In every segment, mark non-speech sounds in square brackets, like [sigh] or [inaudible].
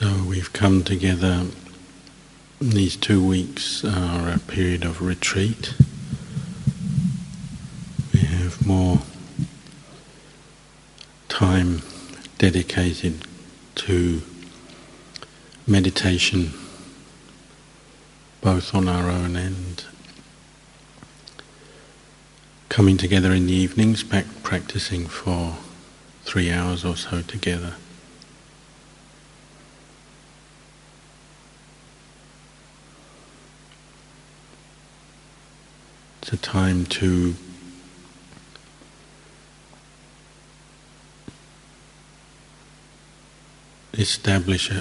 So we've come together. These two weeks are a period of retreat. We have more time dedicated to meditation, both on our own and coming together in the evenings, back practicing for three hours or so together. It's a time to establish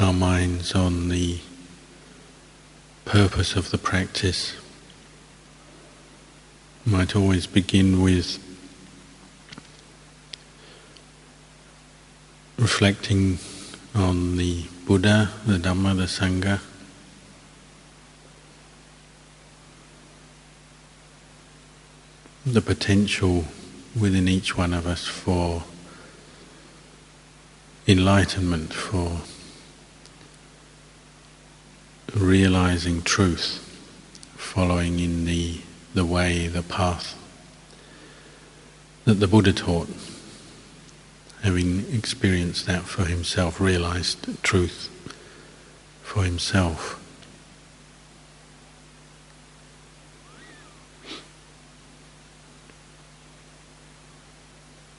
our minds on the purpose of the practice. Might always begin with reflecting on the Buddha, the Dhamma, the Sangha. The potential within each one of us for enlightenment, for realizing truth, following in the, the way, the path that the Buddha taught, having experienced that for himself, realized truth for himself.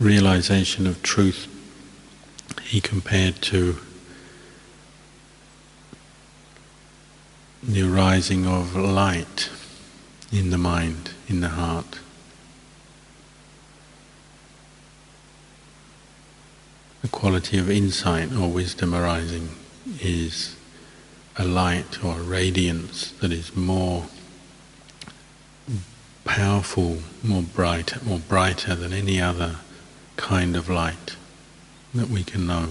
Realization of truth he compared to the arising of light in the mind, in the heart. The quality of insight or wisdom arising is a light or a radiance that is more powerful, more bright, more brighter than any other kind of light that we can know.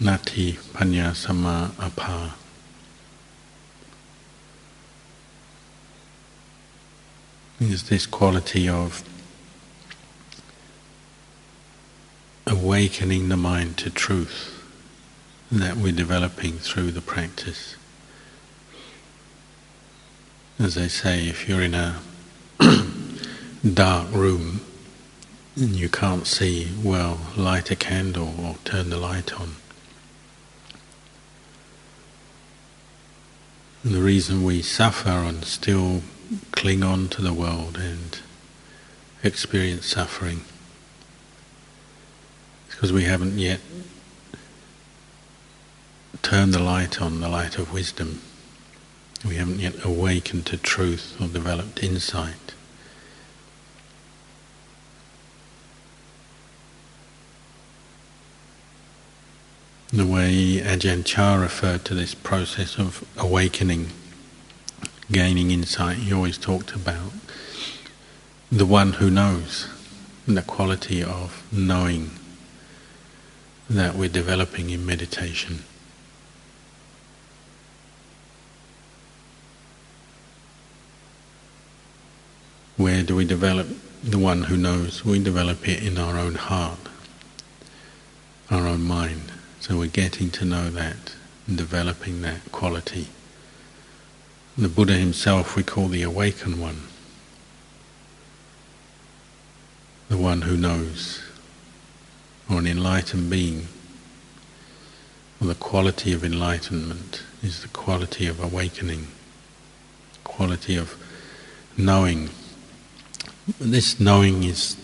Nati Panya Sama Apa. Is this quality of awakening the mind to truth that we're developing through the practice. As I say, if you're in a [clears throat] dark room, and you can't see, well, light a candle or turn the light on. And the reason we suffer and still cling on to the world and experience suffering is because we haven't yet turned the light on, the light of wisdom. We haven't yet awakened to truth or developed insight. The way Ajahn Chah referred to this process of awakening, gaining insight, he always talked about the one who knows, the quality of knowing that we're developing in meditation. Where do we develop the one who knows? We develop it in our own heart, our own mind. So we're getting to know that and developing that quality. The Buddha himself we call the awakened one, the one who knows, or an enlightened being. Well, the quality of enlightenment is the quality of awakening, quality of knowing. This knowing is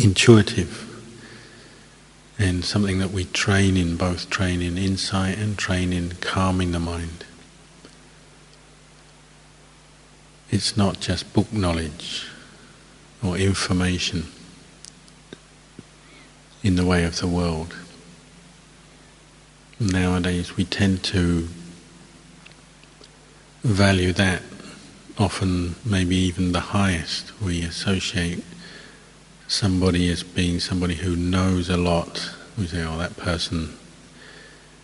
intuitive and something that we train in, both train in insight and train in calming the mind. It's not just book knowledge or information in the way of the world. Nowadays we tend to value that often maybe even the highest. We associate somebody as being somebody who knows a lot. We say, oh, that person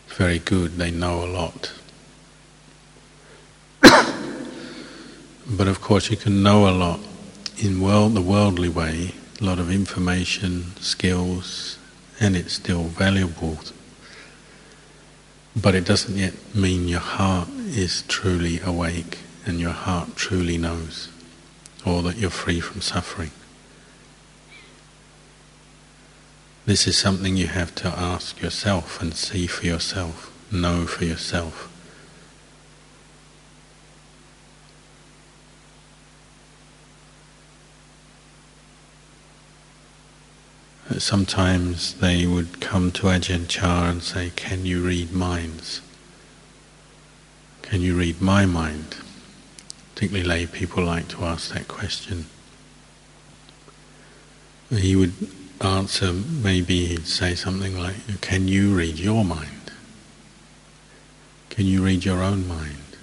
is very good, they know a lot. [coughs] but of course, you can know a lot in world, the worldly way, a lot of information, skills, and it's still valuable. But it doesn't yet mean your heart is truly awake and your heart truly knows, or that you're free from suffering. This is something you have to ask yourself and see for yourself, know for yourself. Sometimes they would come to Ajahn Chah and say, Can you read minds? Can you read my mind? Particularly lay people like to ask that question. He would answer, maybe he'd say something like, Can you read your mind? Can you read your own mind?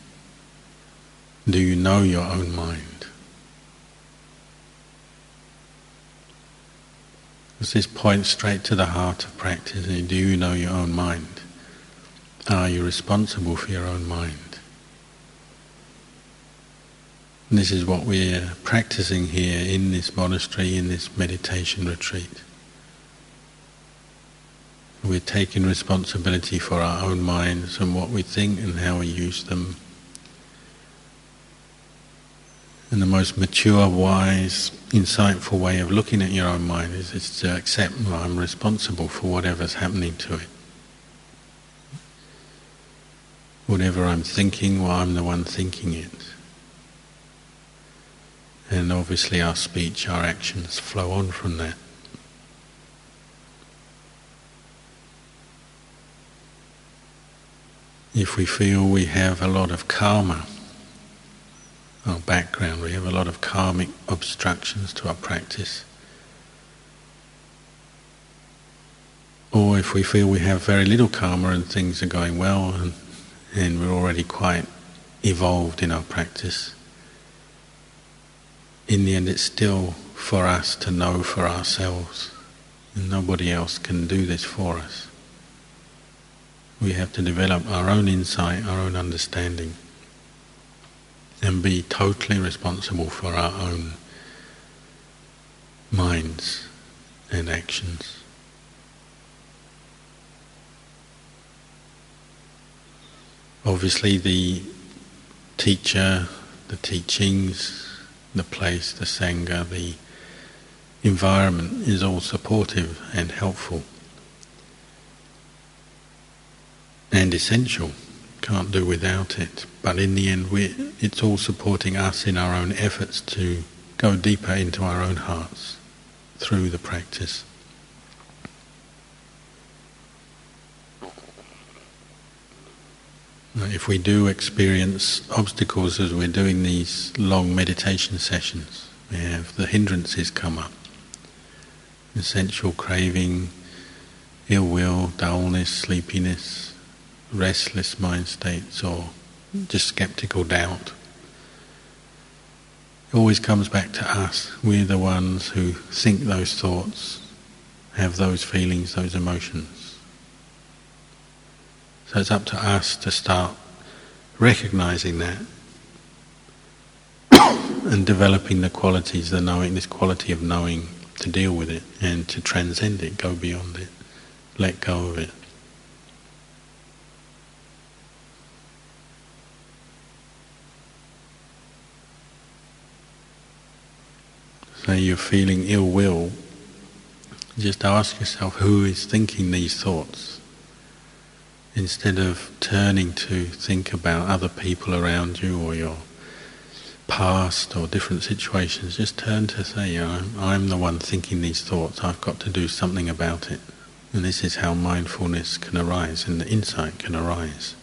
Do you know your own mind? Because this points straight to the heart of practice. Do you know your own mind? Are you responsible for your own mind? This is what we're practicing here in this monastery, in this meditation retreat. We're taking responsibility for our own minds and what we think and how we use them And the most mature, wise, insightful way of looking at your own mind is, is to accept well, I'm responsible for whatever's happening to it. Whatever I'm thinking, well, I'm the one thinking it. And obviously, our speech, our actions flow on from that. If we feel we have a lot of karma, our background. We have a lot of karmic obstructions to our practice. Or if we feel we have very little karma and things are going well and, and we're already quite evolved in our practice, in the end it's still for us to know for ourselves. And nobody else can do this for us. We have to develop our own insight, our own understanding and be totally responsible for our own minds and actions. Obviously, the teacher, the teachings, the place, the Sangha, the environment is all supportive and helpful and essential can't do without it. But in the end, it's all supporting us in our own efforts to go deeper into our own hearts through the practice. If we do experience obstacles as we're doing these long meditation sessions, we have the hindrances come up. Sensual craving, ill will, dullness, sleepiness, restless mind states or just skeptical doubt. It always comes back to us. We're the ones who think those thoughts, have those feelings, those emotions. So it's up to us to start recognizing that [coughs] and developing the qualities, the knowing, this quality of knowing to deal with it and to transcend it, go beyond it, let go of it. say you're feeling ill will, just ask yourself who is thinking these thoughts. Instead of turning to think about other people around you or your past or different situations, just turn to say, I'm, I'm the one thinking these thoughts, I've got to do something about it. And this is how mindfulness can arise and the insight can arise.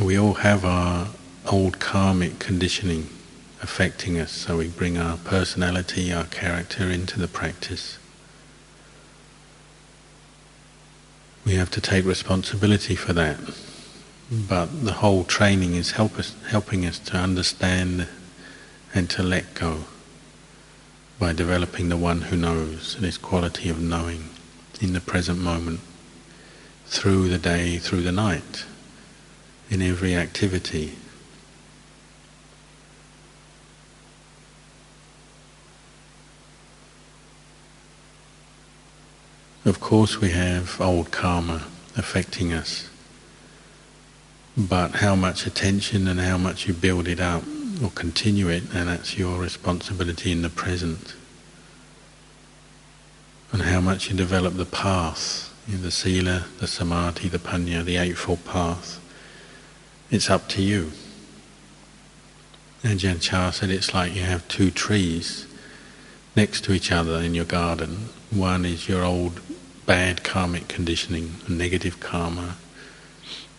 We all have our old karmic conditioning affecting us, so we bring our personality, our character into the practice. We have to take responsibility for that, but the whole training is help us, helping us to understand and to let go by developing the one who knows, and his quality of knowing in the present moment, through the day, through the night, in every activity, Of course, we have old karma affecting us, but how much attention and how much you build it up or continue it, and that's your responsibility in the present. And how much you develop the path, you know, the sila, the samadhi, the panya, the eightfold path. It's up to you. Ajahn Chah said it's like you have two trees next to each other in your garden. One is your old bad karmic conditioning, negative karma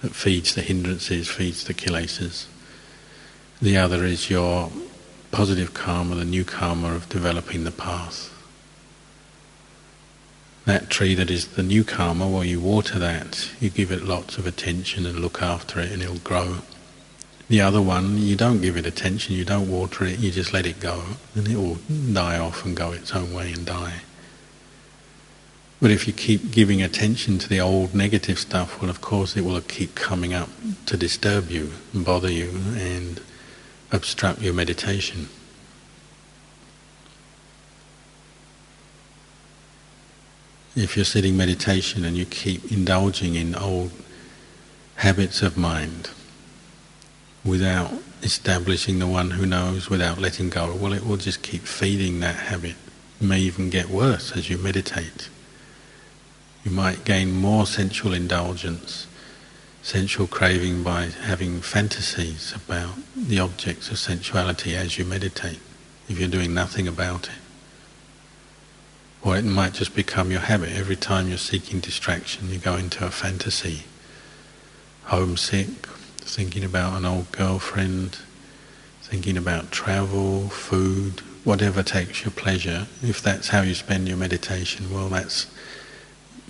that feeds the hindrances, feeds the kilesas. The other is your positive karma, the new karma of developing the path. That tree that is the new karma, while you water that, you give it lots of attention and look after it and it'll grow. The other one, you don't give it attention, you don't water it, you just let it go and it will die off and go its own way and die. But if you keep giving attention to the old negative stuff, well, of course, it will keep coming up to disturb you bother you and obstruct your meditation. If you're sitting meditation and you keep indulging in old habits of mind without establishing the one who knows, without letting go, well, it will just keep feeding that habit. It may even get worse as you meditate. You might gain more sensual indulgence, sensual craving by having fantasies about the objects of sensuality as you meditate, if you're doing nothing about it. Or it might just become your habit. Every time you're seeking distraction, you go into a fantasy. Homesick, thinking about an old girlfriend, thinking about travel, food, whatever takes your pleasure. If that's how you spend your meditation, well, that's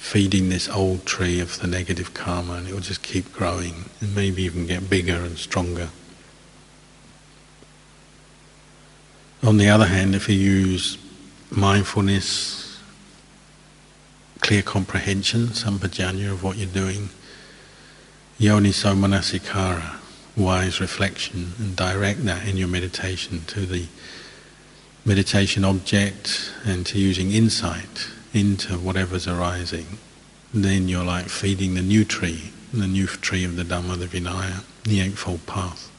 feeding this old tree of the negative karma and it will just keep growing and maybe even get bigger and stronger. On the other hand, if you use mindfulness, clear comprehension, sampajanya of what you're doing, yoniso manasikara, wise reflection, and direct that in your meditation to the meditation object and to using insight into whatever's arising, then you're like feeding the new tree, the new tree of the Dhamma, the Vinaya, the Eightfold Path.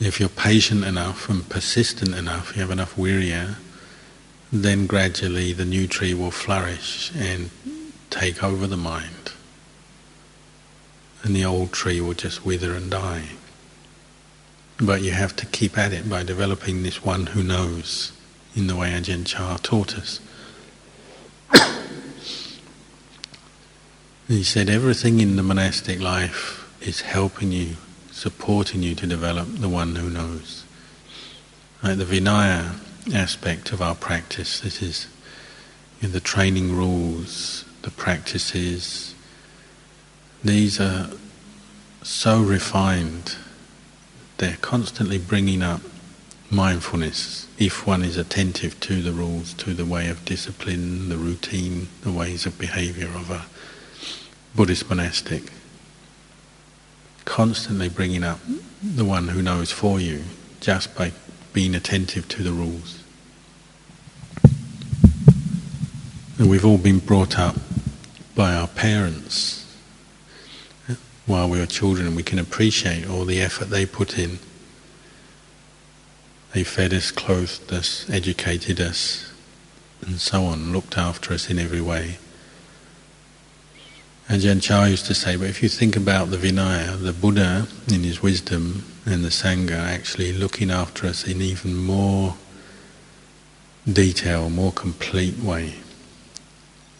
If you're patient enough and persistent enough, you have enough virya, then gradually the new tree will flourish and take over the mind. And the old tree will just wither and die. But you have to keep at it by developing this one who knows in the way Ajahn Chah taught us. [coughs] he said everything in the monastic life is helping you, supporting you to develop the one who knows. Like the Vinaya aspect of our practice, this is know, the training rules, the practices, these are so refined they're constantly bringing up mindfulness if one is attentive to the rules, to the way of discipline, the routine, the ways of behavior of a Buddhist monastic. Constantly bringing up the one who knows for you just by being attentive to the rules. And we've all been brought up by our parents while we were children and we can appreciate all the effort they put in. They fed us, clothed us, educated us, and so on, looked after us in every way. Ajahn Chah used to say, but if you think about the Vinaya, the Buddha in his wisdom and the Sangha actually looking after us in even more detail, more complete way.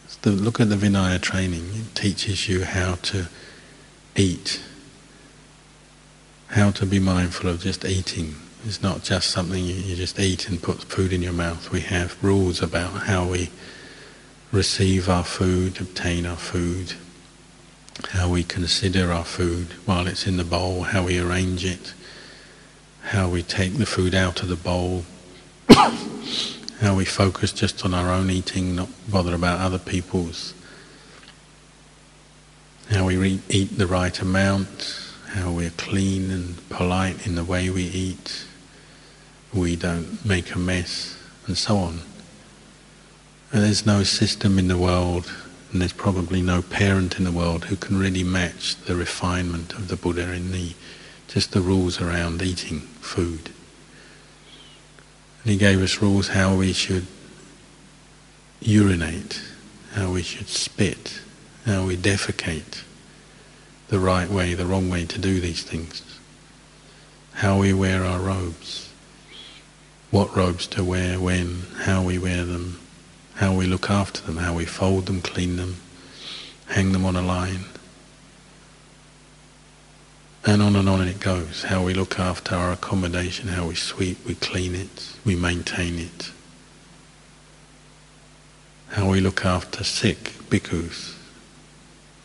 So look at the Vinaya training, it teaches you how to eat. How to be mindful of just eating. It's not just something you, you just eat and put food in your mouth. We have rules about how we receive our food, obtain our food, how we consider our food while it's in the bowl, how we arrange it, how we take the food out of the bowl, [coughs] how we focus just on our own eating, not bother about other people's how we eat the right amount, how we're clean and polite in the way we eat, we don't make a mess, and so on. And there's no system in the world, and there's probably no parent in the world who can really match the refinement of the Buddha in the just the rules around eating food. And he gave us rules how we should urinate, how we should spit, how we defecate, the right way, the wrong way to do these things, how we wear our robes, what robes to wear, when, how we wear them, how we look after them, how we fold them, clean them, hang them on a line. And on and on it goes, how we look after our accommodation, how we sweep, we clean it, we maintain it. How we look after sick bhikkhus,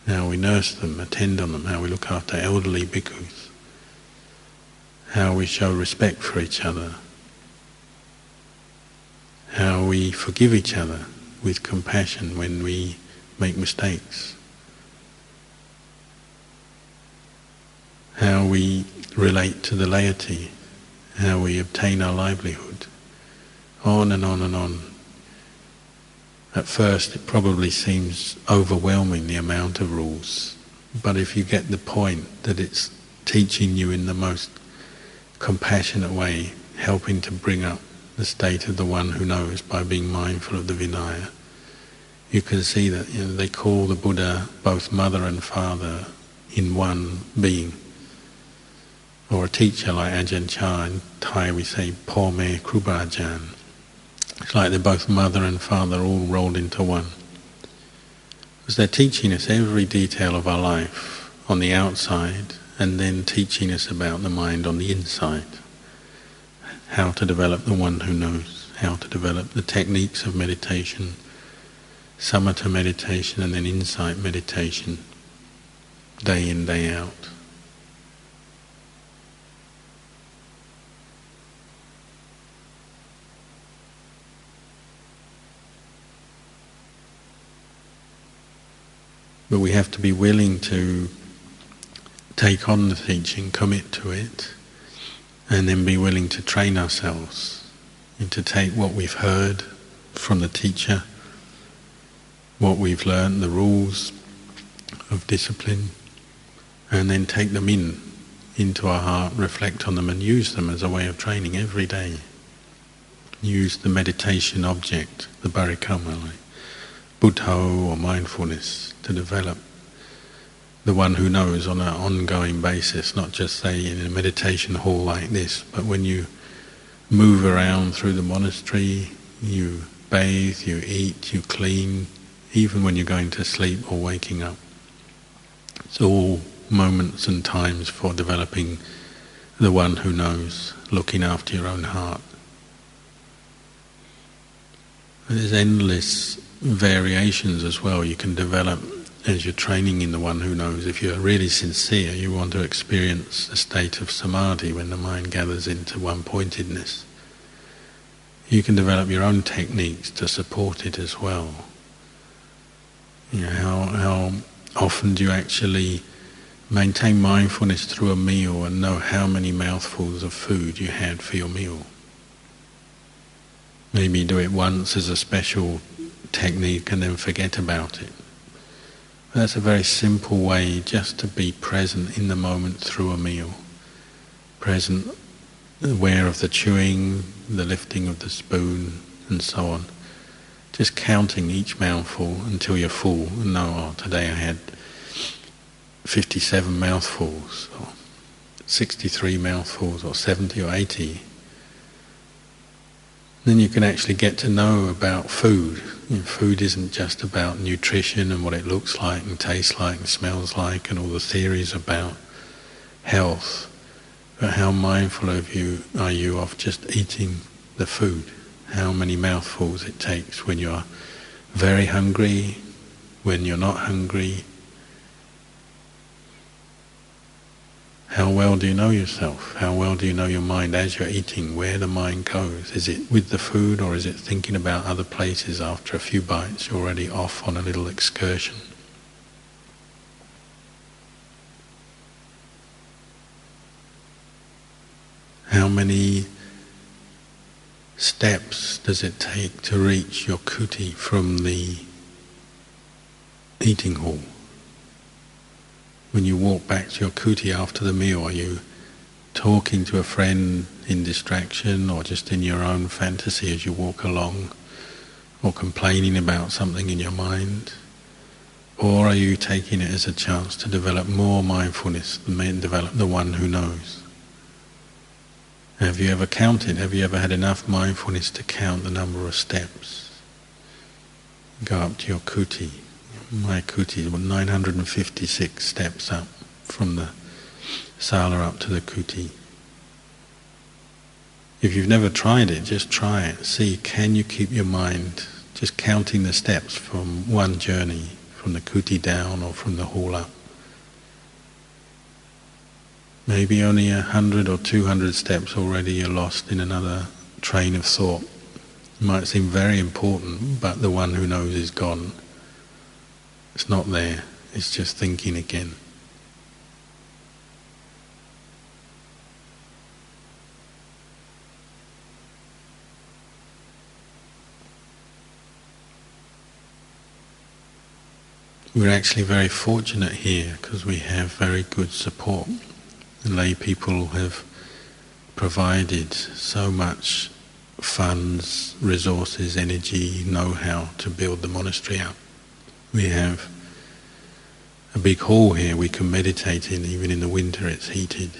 how we nurse them, attend on them, how we look after elderly bhikkhus, how we show respect for each other, how we forgive each other with compassion when we make mistakes. how we relate to the laity, how we obtain our livelihood, on and on and on. At first it probably seems overwhelming the amount of rules, but if you get the point that it's teaching you in the most compassionate way, helping to bring up the state of the one who knows by being mindful of the Vinaya, you can see that you know, they call the Buddha both mother and father in one being or a teacher like Ajahn Chah, in Thai we say Po Me Krubajan. It's like they're both mother and father all rolled into one. Because they're teaching us every detail of our life on the outside and then teaching us about the mind on the inside. How to develop the one who knows, how to develop the techniques of meditation, samatha meditation and then insight meditation, day in, day out. But we have to be willing to take on the teaching, commit to it, and then be willing to train ourselves and to take what we've heard from the teacher, what we've learned, the rules of discipline, and then take them in into our heart, reflect on them, and use them as a way of training every day. Use the meditation object, the barikamma, like Buddho or mindfulness, to develop the one who knows on an ongoing basis, not just say in a meditation hall like this, but when you move around through the monastery, you bathe, you eat, you clean, even when you're going to sleep or waking up. It's all moments and times for developing the one who knows, looking after your own heart. There's endless variations as well you can develop as you're training in the one who knows. If you're really sincere, you want to experience a state of samadhi when the mind gathers into one pointedness. You can develop your own techniques to support it as well. You know, how, how often do you actually maintain mindfulness through a meal and know how many mouthfuls of food you had for your meal? Maybe do it once as a special technique and then forget about it. That's a very simple way just to be present in the moment through a meal. Present, aware of the chewing, the lifting of the spoon, and so on. Just counting each mouthful until you're full and know, oh, today I had 57 mouthfuls, or 63 mouthfuls, or 70 or 80. Then you can actually get to know about food you know, food isn't just about nutrition and what it looks like and tastes like and smells like and all the theories about health, but how mindful of you are you of just eating the food? How many mouthfuls it takes when you're very hungry, when you're not hungry, How well do you know yourself? How well do you know your mind as you're eating, where the mind goes? Is it with the food or is it thinking about other places after a few bites? You're already off on a little excursion. How many steps does it take to reach your kuti from the eating hall? When you walk back to your kuti after the meal, are you talking to a friend in distraction or just in your own fantasy as you walk along? Or complaining about something in your mind? Or are you taking it as a chance to develop more mindfulness and develop the one who knows? Have you ever counted? Have you ever had enough mindfulness to count the number of steps? Go up to your kuti my kuti 956 steps up from the sala up to the kuti. If you've never tried it, just try it. See, can you keep your mind just counting the steps from one journey, from the kuti down or from the hall up? Maybe only a hundred or two hundred steps already you're lost in another train of thought. It might seem very important, but the one who knows is gone. It's not there, it's just thinking again. We're actually very fortunate here because we have very good support. The lay people have provided so much funds, resources, energy, know-how to build the monastery up. We have a big hall here we can meditate in, even in the winter it's heated.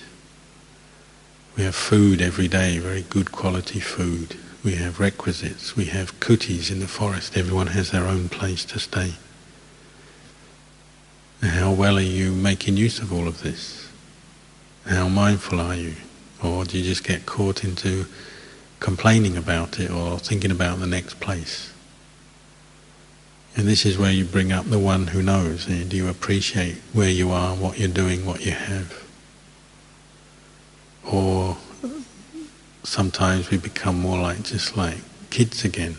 We have food every day, very good quality food. We have requisites, we have kutis in the forest, everyone has their own place to stay. How well are you making use of all of this? How mindful are you? Or do you just get caught into complaining about it or thinking about the next place? And this is where you bring up the one who knows. And do you appreciate where you are, what you're doing, what you have? Or sometimes we become more like just like kids again,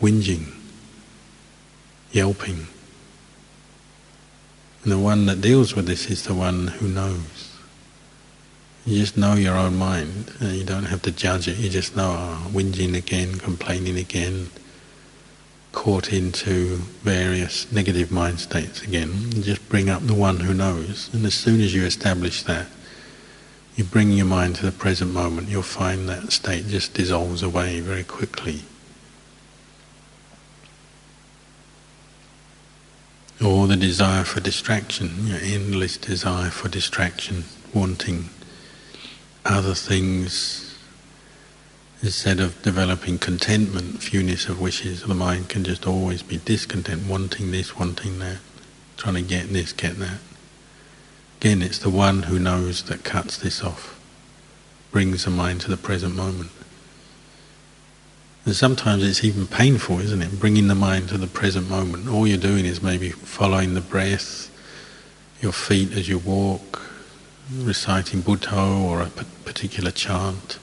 whinging, yelping. And the one that deals with this is the one who knows. You just know your own mind, and you don't have to judge it. You just know, oh, whinging again, complaining again, caught into various negative mind states again. just bring up the one who knows. And as soon as you establish that, you bring your mind to the present moment, you'll find that state just dissolves away very quickly. Or the desire for distraction, your endless desire for distraction, wanting other things Instead of developing contentment, fewness of wishes, the mind can just always be discontent, wanting this, wanting that, trying to get this, get that. Again, it's the one who knows that cuts this off, brings the mind to the present moment. And sometimes it's even painful, isn't it? Bringing the mind to the present moment. All you're doing is maybe following the breath, your feet as you walk, reciting Buddha or a particular chant.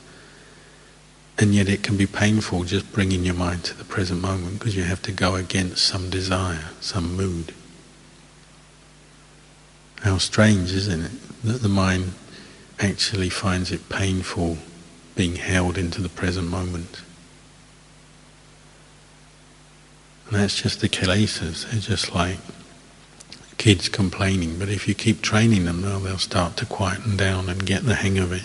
And yet it can be painful just bringing your mind to the present moment because you have to go against some desire, some mood. How strange, isn't it, that the mind actually finds it painful being held into the present moment. And that's just the kilesas. They're just like kids complaining. But if you keep training them, they'll start to quieten down and get the hang of it.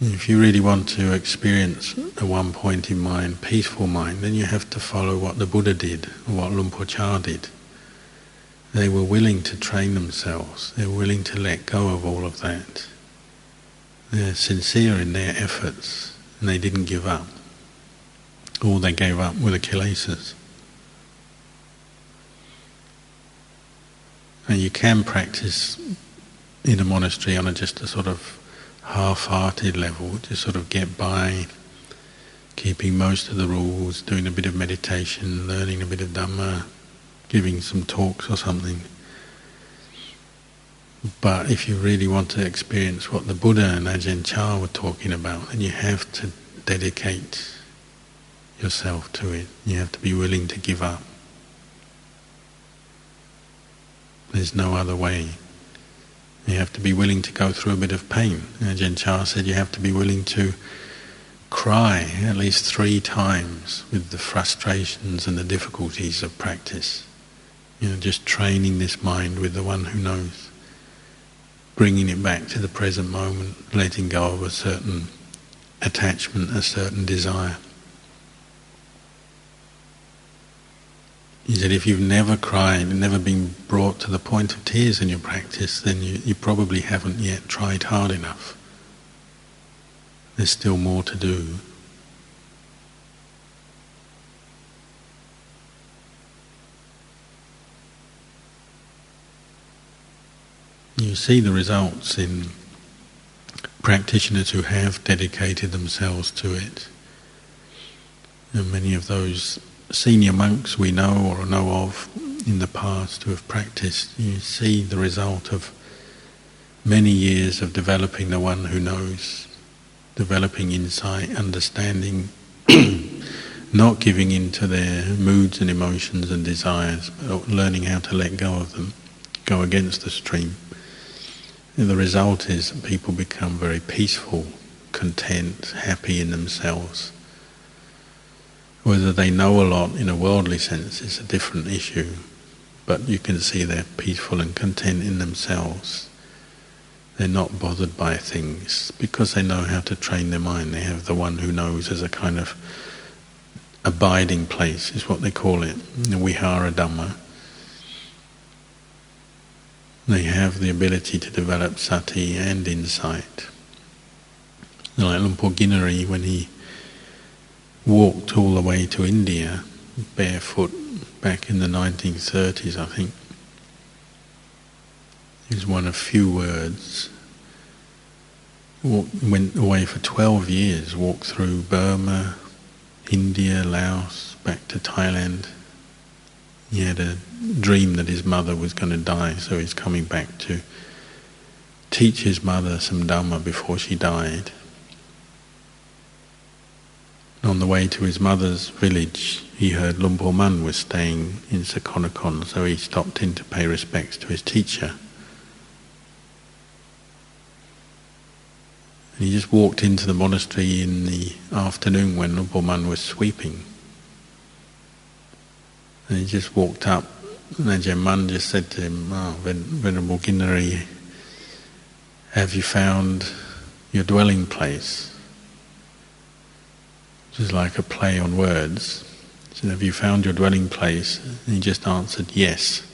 If you really want to experience a one point in mind, peaceful mind, then you have to follow what the Buddha did, or what Luang Por Chah did. They were willing to train themselves, they were willing to let go of all of that. They're sincere in their efforts, and they didn't give up. All they gave up were the kilesas. And you can practice in a monastery on a, just a sort of half-hearted level, just sort of get by, keeping most of the rules, doing a bit of meditation, learning a bit of Dhamma, giving some talks or something. But if you really want to experience what the Buddha and Ajahn Chah were talking about, then you have to dedicate yourself to it. You have to be willing to give up. There's no other way. You have to be willing to go through a bit of pain. Uh, Ajahn Chah said you have to be willing to cry at least three times with the frustrations and the difficulties of practice. You know, just training this mind with the one who knows, bringing it back to the present moment, letting go of a certain attachment, a certain desire. He said, if you've never cried, never been brought to the point of tears in your practice, then you, you probably haven't yet tried hard enough. There's still more to do. You see the results in practitioners who have dedicated themselves to it. And many of those senior monks we know or know of in the past who have practiced, you see the result of many years of developing the one who knows, developing insight, understanding, [coughs] not giving in to their moods and emotions and desires, but learning how to let go of them, go against the stream. And the result is that people become very peaceful, content, happy in themselves whether they know a lot in a worldly sense is a different issue, but you can see they're peaceful and content in themselves. They're not bothered by things because they know how to train their mind. They have the one who knows as a kind of abiding place, is what they call it, the Vihara Dhamma. They have the ability to develop sati and insight. Like Luang Por when he walked all the way to India barefoot back in the 1930s, I think. Was one of few words. Walked, went away for 12 years, walked through Burma, India, Laos, back to Thailand. He had a dream that his mother was going to die, so he's coming back to teach his mother some Dhamma before she died. On the way to his mother's village, he heard Luang Por Mun was staying in Sakonnakhon, so he stopped in to pay respects to his teacher. And he just walked into the monastery in the afternoon when Luang Por Mun was sweeping. And he just walked up, and Ajahn Mun just said to him, oh, Venerable Kinaree, have you found your dwelling place? Which is like a play on words. So have you found your dwelling place? And he just answered yes.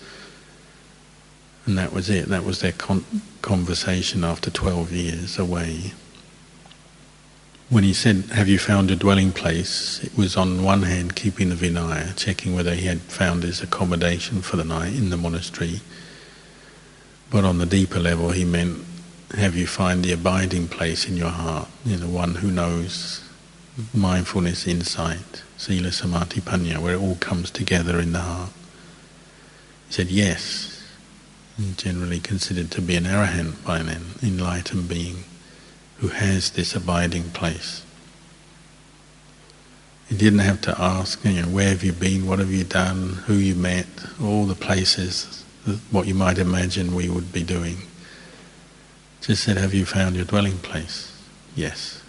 And that was it. That was their con- conversation after 12 years away. When he said, Have you found your dwelling place? it was on one hand keeping the Vinaya, checking whether he had found his accommodation for the night in the monastery. But on the deeper level, he meant, Have you found the abiding place in your heart? You know, one who knows mindfulness, insight, sila, samadhi, panya, where it all comes together in the heart. He said, yes. Generally considered to be an arahant by then, enlightened being who has this abiding place. He didn't have to ask, you know, where have you been, what have you done, who you met, all the places, what you might imagine we would be doing. Just said, have you found your dwelling place? Yes.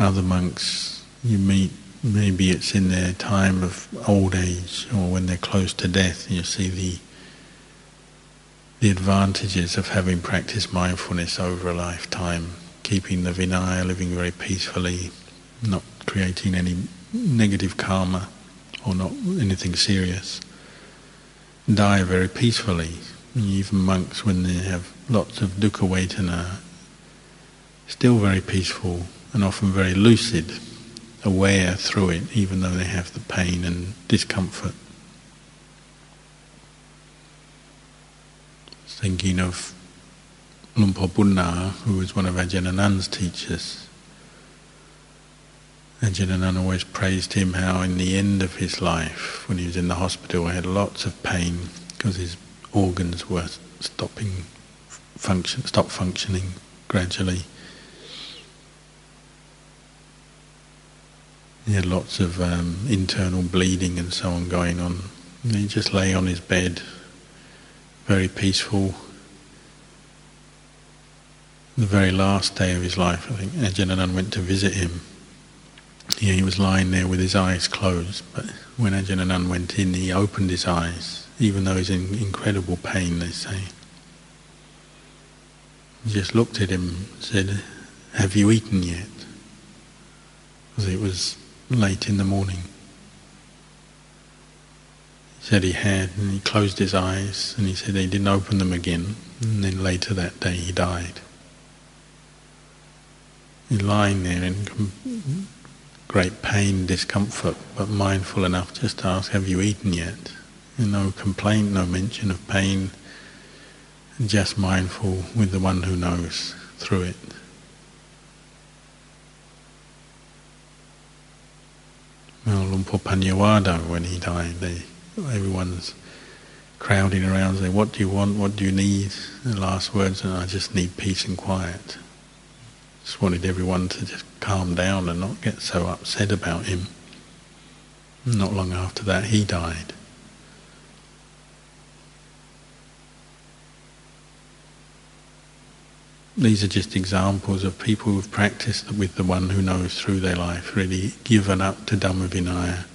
Other monks you meet, maybe it's in their time of old age or when they're close to death, you see the the advantages of having practiced mindfulness over a lifetime, keeping the Vinaya, living very peacefully, not creating any negative karma or not anything serious. Die very peacefully. Even monks, when they have lots of dukkha vedana, still very peaceful and often very lucid, aware through it, even though they have the pain and discomfort. Thinking of Luang Por Bunna, who was one of Ajahn teachers. Ajahn always praised him how in the end of his life, when he was in the hospital, he had lots of pain because his organs were stopping function, stop functioning gradually. He had lots of um, internal bleeding and so on going on. And he just lay on his bed, very peaceful. The very last day of his life, I think, Ajahn went to visit him yeah, he was lying there with his eyes closed, but when Ajahn went in, he opened his eyes, even though he's in incredible pain, they say. He just looked at him and said, Have you eaten yet? Because it was late in the morning. He said he had, and he closed his eyes, and he said he didn't open them again, and then later that day he died. He's lying there in great pain, discomfort, but mindful enough just to ask, have you eaten yet? And No complaint, no mention of pain, just mindful with the one who knows through it. Well, Luang Por Panyavaddho, when he died, they, everyone's crowding around saying, what do you want, what do you need? The last words, and I just need peace and quiet. Just wanted everyone to just calm down and not get so upset about him. Not long after that, he died. These are just examples of people who've practiced with the one who knows through their life, really given up to Dhamma Vinaya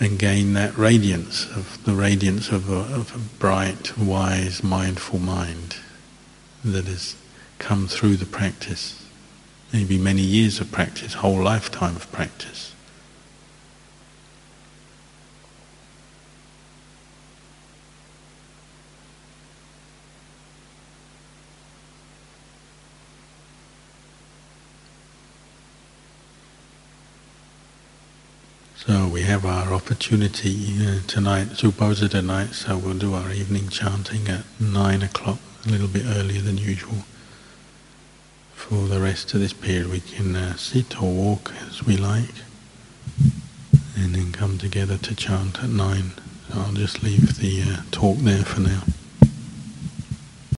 and gain that radiance of the radiance of a, of a bright, wise, mindful mind that has come through the practice. Maybe many years of practice, whole lifetime of practice. So we have our opportunity uh, tonight, Uposatha night, so we'll do our evening chanting at nine o'clock, a little bit earlier than usual for the rest of this period we can uh, sit or walk as we like and then come together to chant at nine. So I'll just leave the uh, talk there for now.